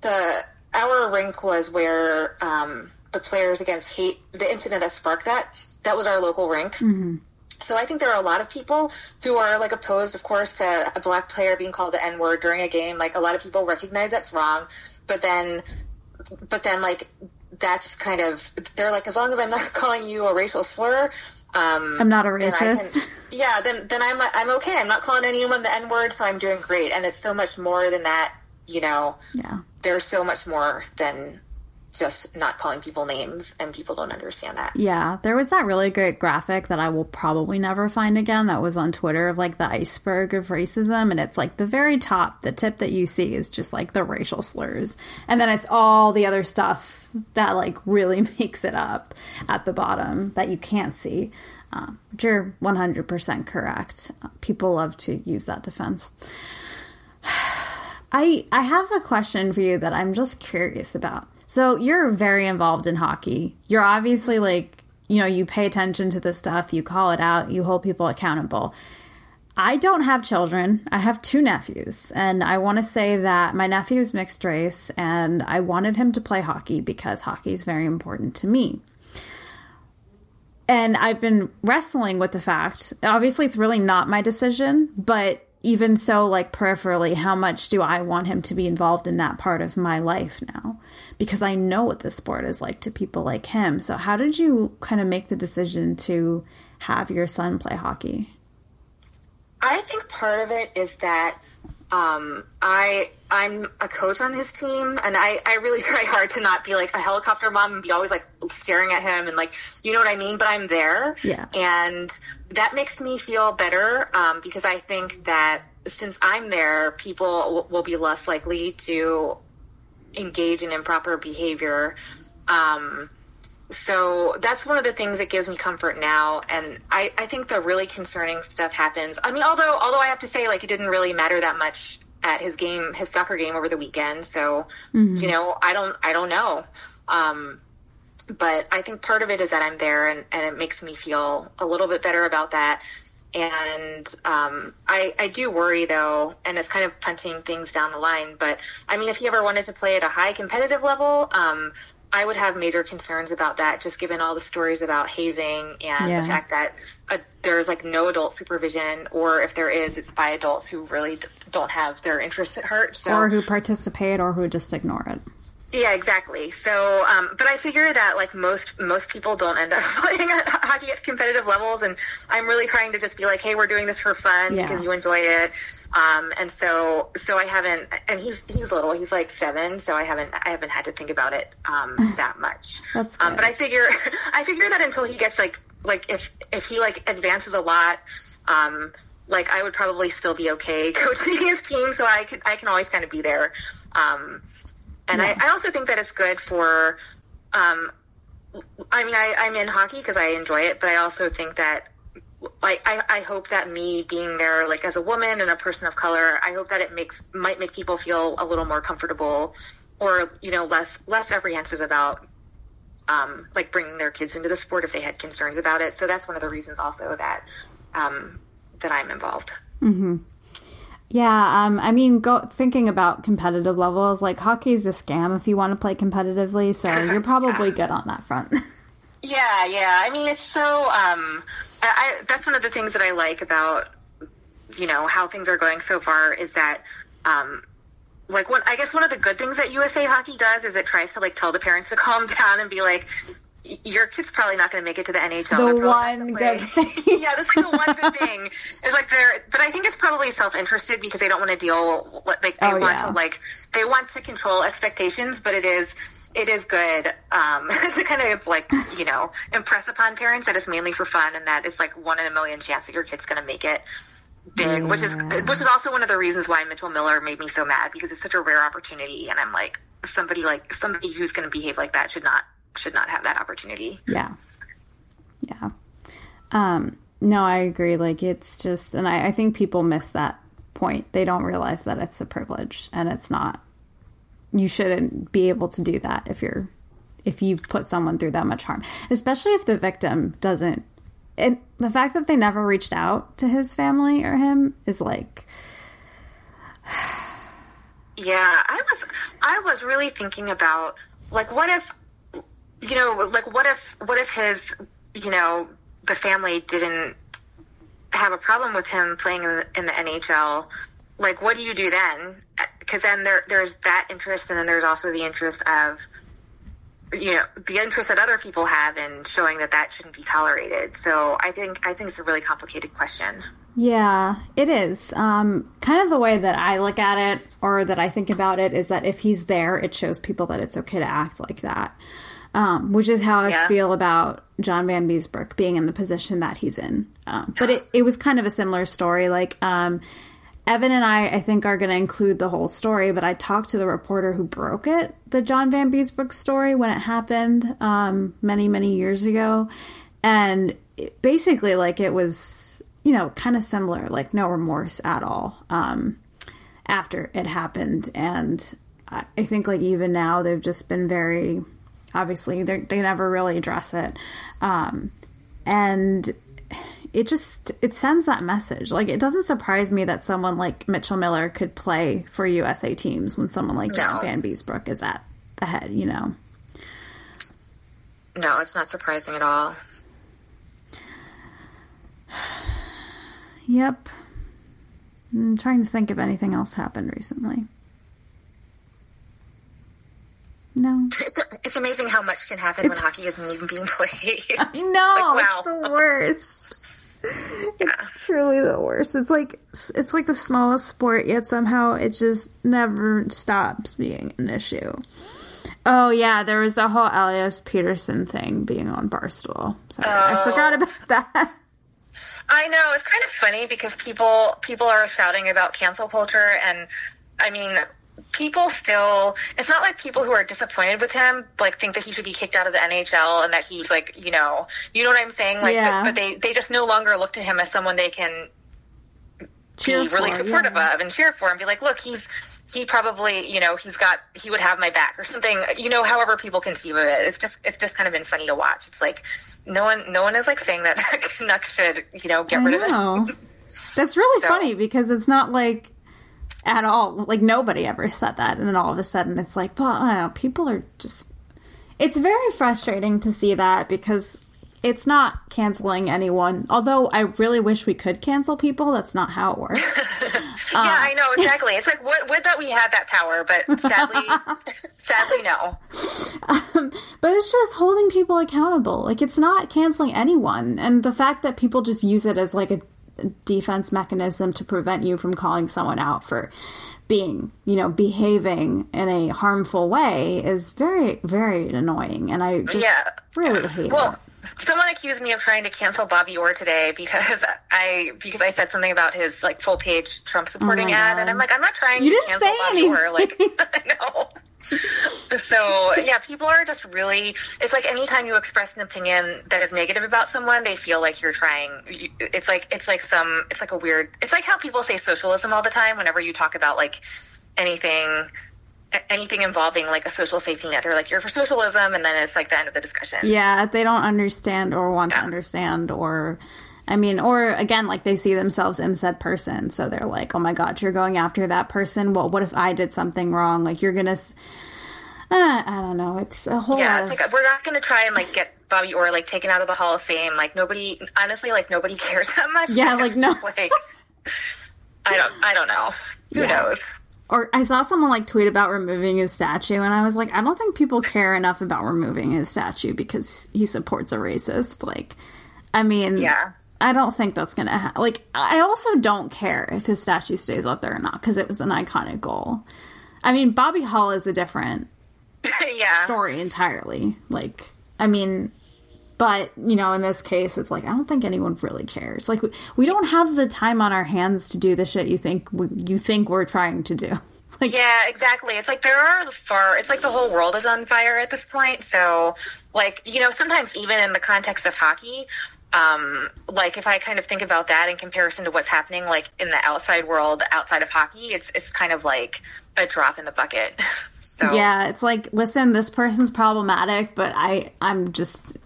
the our rink was where um, the players against hate the incident that sparked that that was our local rink. Mm-hmm. So I think there are a lot of people who are like opposed, of course, to a black player being called the N word during a game. Like a lot of people recognize that's wrong, but then, but then like that's kind of they're like as long as I'm not calling you a racial slur, um, I'm not a racist. Can, yeah, then then I'm I'm okay. I'm not calling anyone the N word, so I'm doing great. And it's so much more than that. You know, yeah. There's so much more than just not calling people names and people don't understand that. Yeah, there was that really great graphic that I will probably never find again that was on Twitter of like the iceberg of racism and it's like the very top, the tip that you see is just like the racial slurs. And then it's all the other stuff that like really makes it up at the bottom that you can't see. Uh, you're 100% correct. People love to use that defense. I I have a question for you that I'm just curious about. So you're very involved in hockey. You're obviously like, you know, you pay attention to the stuff, you call it out, you hold people accountable. I don't have children. I have two nephews. And I want to say that my nephew is mixed race, and I wanted him to play hockey because hockey is very important to me. And I've been wrestling with the fact, obviously, it's really not my decision, but even so, like peripherally, how much do I want him to be involved in that part of my life now? Because I know what the sport is like to people like him. So, how did you kind of make the decision to have your son play hockey? I think part of it is that um, I I'm a coach on his team, and I I really try hard to not be like a helicopter mom and be always like staring at him and like you know what I mean. But I'm there, Yeah. and that makes me feel better um, because I think that since I'm there, people will, will be less likely to engage in improper behavior. Um, so that's one of the things that gives me comfort now. And I, I think the really concerning stuff happens. I mean, although, although I have to say, like, it didn't really matter that much at his game, his soccer game over the weekend. So, you know, I don't, I don't know. Um, but I think part of it is that I'm there and, and it makes me feel a little bit better about that. And um, I, I do worry though, and it's kind of punting things down the line. But I mean, if he ever wanted to play at a high competitive level, um, I would have major concerns about that, just given all the stories about hazing and Yeah. the fact that uh, there's like no adult supervision, or if there is, it's by adults who really d- don't have their interests at heart. So Or who participate or who just ignore it. Yeah, exactly. So, um, but I figure that like most most people don't end up playing at hockey at competitive levels, and I'm really trying to just be like, hey, we're doing this for fun Yeah. because you enjoy it. Um, and so, so I haven't, and he's he's little, he's like seven, so I haven't I haven't had to think about it um, that much. That's um, but I figure I figure that until he gets like like if if he like advances a lot. Um, like I would probably still be okay coaching his team, so I could I can always kind of be there. Um, and I, I also think that it's good for, um, I mean, I, I'm in hockey because I enjoy it, but I also think that, like, I, I hope that me being there, like, as a woman and a person of color, I hope that it makes, might make people feel a little more comfortable or, you know, less, less apprehensive about, um, like bringing their kids into the sport if they had concerns about it. So that's one of the reasons also that, um, that I'm involved. Yeah, um, I mean, go thinking about competitive levels, like hockey is a scam if you want to play competitively, so you're probably good on that front. Yeah, yeah. I mean, it's so. Um, I, I that's one of the things that I like about you know how things are going so far is that. Um, like one, I guess one of the good things that USA Hockey does is it tries to like tell the parents to calm down and be like, "Y- your kid's probably not going to make it to the NHL. The They're probably not one good thing. yeah, this is the one good thing. It's like they're, but I think it's probably self-interested because they don't want to deal. Like they Oh, want yeah. to like they want to control expectations, but it is it is good um, to kind of like you know impress upon parents that it's mainly for fun and that it's like one in a million chance that your kid's going to make it big, which is which is also one of the reasons why Mitchell Miller made me so mad because it's such a rare opportunity, and I'm like somebody like somebody who's going to behave like that should not should not have that opportunity. yeah. Yeah. Um, no, I agree. Like, it's just, and I, I think people miss that point. They don't realize that it's a privilege and it's not. You shouldn't be able to do that if you're, if you've put someone through that much harm, especially if the victim doesn't. And the fact that they never reached out to his family or him is like, Yeah, I was I was really thinking about like what if you know like what if what if his you know the family didn't have a problem with him playing in the, in the NHL like what do you do then because then there there's that interest and then there's also the interest of you know the interest that other people have in showing that that shouldn't be tolerated so I think I think it's a really complicated question Yeah, it is. Um, kind of the way that I look at it or that I think about it is that if he's there, it shows people that it's okay to act like that. Um, which is how I Yeah. feel about John Vanbiesbrouck being in the position that he's in. Um, but it, it was kind of a similar story. Like, um, Evan and I, I think, are going to include the whole story, but I talked to the reporter who broke it, the John Vanbiesbrouck story, when it happened um, many, many years ago. And it, basically, like, it was, you know, kind of similar, like, no remorse at all um, after it happened. And I, I think, like, even now, they've just been very, obviously, they never really address it. Um, and it just it sends that message like it doesn't surprise me that someone like mitchell miller could play for usa teams when someone like john No. vanbiesbrouck is at the head you know no it's not surprising at all yep I'm trying to think if anything else happened recently. No. It's, it's amazing how much can happen It's- when hockey isn't even being played. I know. Like, wow. It's the worst. yeah. truly the worst. It's like it's like the smallest sport, yet somehow it just never stops being an issue. Oh yeah, there was the whole Elias Pettersson thing being on Barstool. Sorry, I Oh. forgot about that. I know it's kind of funny because people people are shouting about cancel culture, and I mean, people still. It's not like people who are disappointed with him like think that he should be kicked out of the NHL and that he's like you know you know what I'm saying like Yeah. but, but they they just no longer look to him as someone they can Cheer be really for, supportive yeah. of and cheer for and be like look he's he probably you know he's got he would have my back or something you know however people conceive of it it's just it's just kind of been funny to watch it's like no one no one is like saying that Canucks should you know get I rid of it. That's really So- funny because it's not like at all like nobody ever said that, and then all of a sudden it's like, well, I don't know. People are just. It's very frustrating to see that because it's not canceling anyone. Although I really wish we could cancel people. That's not how it works. Uh, yeah, I know exactly. It's like would, would that we had that power, but sadly, sadly, no. Um, but it's just holding people accountable. Like it's not canceling anyone, and the fact that people just use it as like a defense mechanism to prevent you from calling someone out for being, you know, behaving in a harmful way is very, very annoying. And I just Yeah. really hate it. Well, it. someone accused me of trying to cancel Bobby Orr today because I because I said something about his like full page Trump oh supporting Oh ad, God. and I'm like, I'm not trying You to cancel Bobby anything. Orr. Like, I know. So yeah, people are just really. It's like anytime you express an opinion that is negative about someone, they feel like you're trying. It's like it's like some. It's like a weird. It's like how people say socialism all the time. Whenever you talk about like anything. Anything involving like a social safety net, they're like, "You're for socialism," and then it's like the end of the discussion. Yeah, they don't understand or want to understand or I mean, or again, like they see themselves in said person, so they're like, "Oh my god, you're going after that person. Well, what if I did something wrong? Like you're gonna." s- Uh, I don't know. It's a whole. Yeah, it's like we're not going to try and like get Bobby Orr like taken out of the Hall of Fame. Like nobody, honestly, like nobody cares that much. Yeah, like, no. like I don't, I don't know. Who Yeah. knows? Or I saw someone like tweet about removing his statue, and I was like, I don't think people care enough about removing his statue because he supports a racist. Like, I mean, Yeah. I don't think that's gonna ha- like. I also don't care if his statue stays up there or not because it was an iconic goal. I mean, Bobby Hull is a different yeah, story entirely. Like, I mean, but you know, in this case, it's like I don't think anyone really cares. Like, we, we don't have the time on our hands to do the shit you think we, you think we're trying to do. Like, yeah, exactly. It's like there are far. It's like the whole world is on fire at this point. So, like you know, sometimes even in the context of hockey. Um, like if I kind of think about that in comparison to what's happening like in the outside world outside of hockey, it's it's kind of like a drop in the bucket. So Yeah, it's like, listen, this person's problematic, but I, I'm just.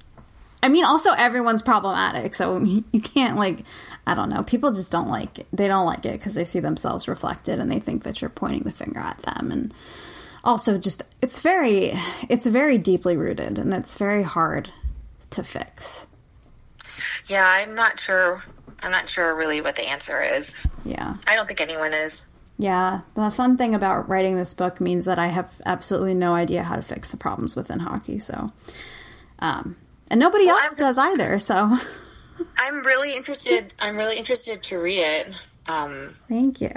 I mean, also everyone's problematic, so you can't like. I don't know. People just don't like it. They don't like it because they see themselves reflected and they think that you're pointing the finger at them. And also, just it's very, it's very deeply rooted and it's very hard to fix. Yeah, I'm not sure. I'm not sure really what the answer is. Yeah. I don't think anyone is. Yeah, the fun thing about writing this book means that I have absolutely no idea how to fix the problems within hockey. So, um, and nobody Well, else I'm- does either. So, I'm really interested. I'm really interested to read it. Um, thank you.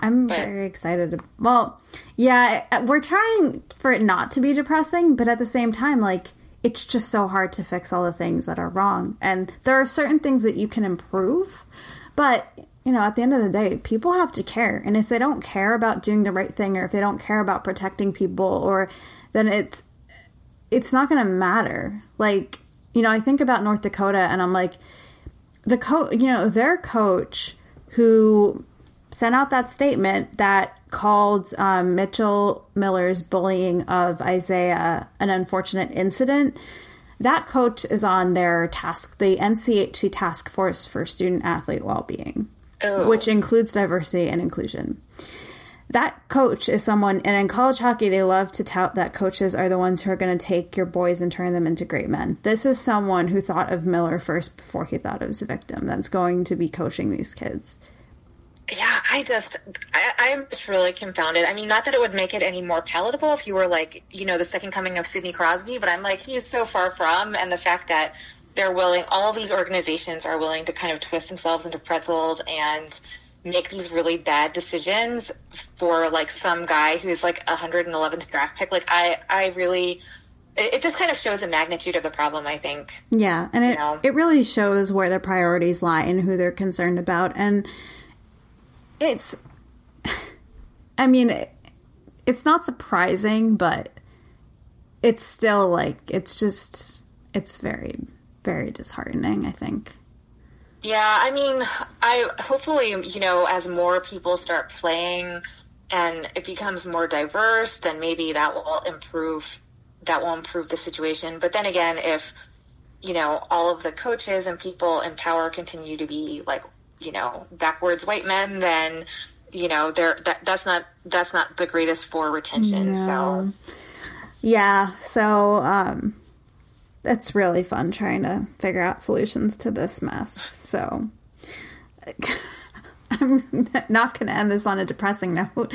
I'm But- very excited. To, well, yeah, we're trying for it not to be depressing, but at the same time, like it's just so hard to fix all the things that are wrong. And there are certain things that you can improve, but you know, at the end of the day, people have to care. And if they don't care about doing the right thing or if they don't care about protecting people or then it's it's not going to matter. Like, you know, I think about North Dakota and I'm like the coach, you know, their coach who sent out that statement that called um, Mitchell Miller's bullying of Isaiah an unfortunate incident. That coach is on their task, the NCHC task force for student athlete well being, Oh. which includes diversity and inclusion. That coach is someone, and in college hockey, they love to tout that coaches are the ones who are going to take your boys and turn them into great men. This is someone who thought of Miller first before he thought of his victim that's going to be coaching these kids. Yeah, I just, I, I'm just really confounded. I mean, not that it would make it any more palatable if you were like, you know, the second coming of Sidney Crosby, but I'm like, he is so far from, and the fact that they're willing, all these organizations are willing to kind of twist themselves into pretzels and make these really bad decisions for like some guy who's like 111th draft pick. Like, I, I really, it, it just kind of shows the magnitude of the problem, I think. Yeah, and it You know? it really shows where their priorities lie and who they're concerned about, and it's. I mean, it, it's not surprising, but it's still like it's just it's very very disheartening. I think. Yeah, I mean, I hopefully, you know, as more people start playing and it becomes more diverse, then maybe that will improve that will improve the situation. But then again, if you know, all of the coaches and people in power continue to be like, you know, backwards white men, then you know, they're that that's not that's not the greatest for retention. So Yeah, so um it's really fun trying to figure out solutions to this mess. So I'm not going to end this on a depressing note.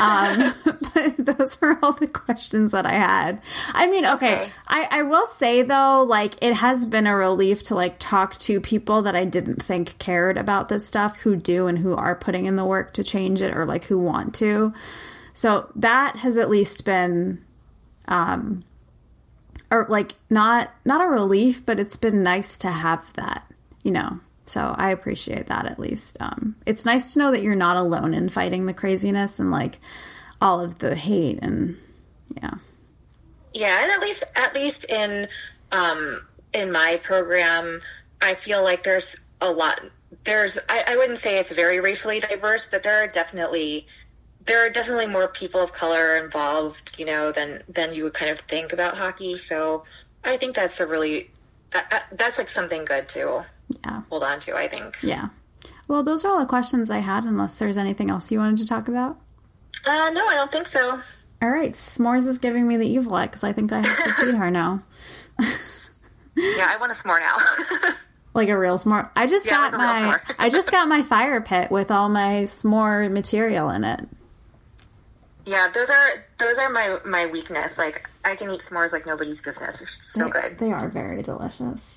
Um, but those were all the questions that I had. I mean, okay, Okay. I, I will say though, like, it has been a relief to like talk to people that I didn't think cared about this stuff who do and who are putting in the work to change it or like who want to. So that has at least been um, or like not not a relief but it's been nice to have that you know so i appreciate that at least um it's nice to know that you're not alone in fighting the craziness and like all of the hate and yeah Yeah, and at least at least in um, in my program, I feel like there's a lot. There's I, I wouldn't say it's very racially diverse, but there are definitely there are definitely more people of color involved, you know, than than you would kind of think about hockey. So I think that's a really that, that- that's like something good to yeah hold on to. I think. yeah well those are all the questions i had unless there's anything else you wanted to talk about Uh, no, I don't think so. all right s'mores is giving me the evil eye because i think i have to feed her now Yeah, I want a s'more now. like a real s'more i just Yeah, got like my i just got my fire pit with all my s'more material in it yeah, those are those are my my weakness. Like I can eat s'mores like nobody's business. They're so good. They are very delicious.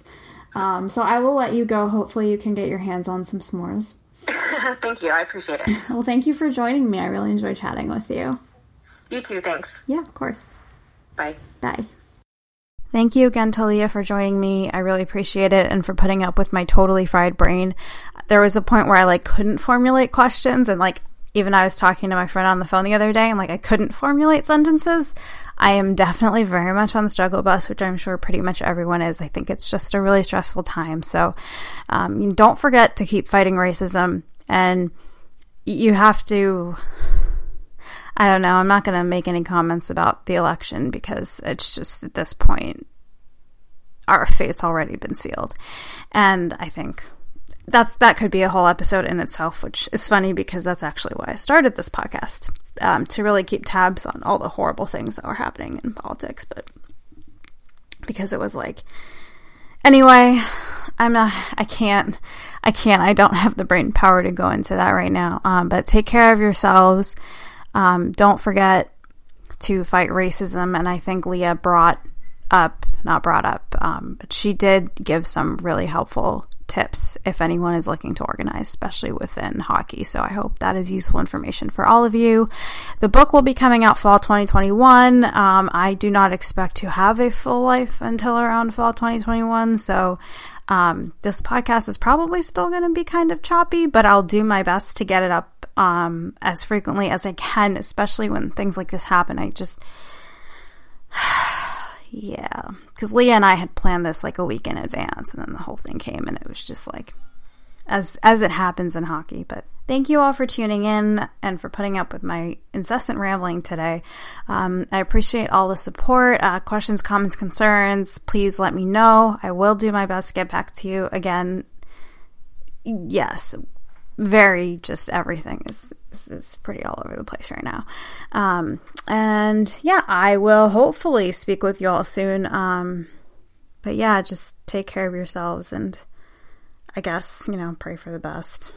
Um, so I will let you go. Hopefully, you can get your hands on some s'mores. Thank you. I appreciate it. Well, thank you for joining me. I really enjoyed chatting with you. You too. Thanks. Yeah, of course. Bye. Bye. Thank you again, Talia, for joining me. I really appreciate it and for putting up with my totally fried brain. There was a point where I like couldn't formulate questions and like even I was talking to my friend on the phone the other day and like I couldn't formulate sentences. I am definitely very much on the struggle bus, which I'm sure pretty much everyone is. I think it's just a really stressful time. So um, don't forget to keep fighting racism and you have to I don't know. I'm not going to make any comments about the election because it's just at this point, our fate's already been sealed. And I think that's that could be a whole episode in itself, which is funny because that's actually why I started this podcast um, to really keep tabs on all the horrible things that were happening in politics. But because it was like, anyway, I'm not. I can't. I can't. I don't have the brain power to go into that right now. Um, but take care of yourselves. Um, don't forget to fight racism. And I think Leah brought up, not brought up, um, but she did give some really helpful tips if anyone is looking to organize, especially within hockey. So I hope that is useful information for all of you. The book will be coming out fall 2021. Um, I do not expect to have a full life until around fall 2021. So um, this podcast is probably still going to be kind of choppy, but I'll do my best to get it up um, as frequently as I can, especially when things like this happen. I just, yeah, because Leah and I had planned this like a week in advance, and then the whole thing came, and it was just like, as as it happens in hockey. But thank you all for tuning in and for putting up with my incessant rambling today. Um, I appreciate all the support, uh, questions, comments, concerns. Please let me know. I will do my best to get back to you again. Yes, very just everything is, is pretty all over the place right now. Um, and yeah, I will hopefully speak with you all soon. Um, but yeah, just take care of yourselves and I guess, you know, pray for the best.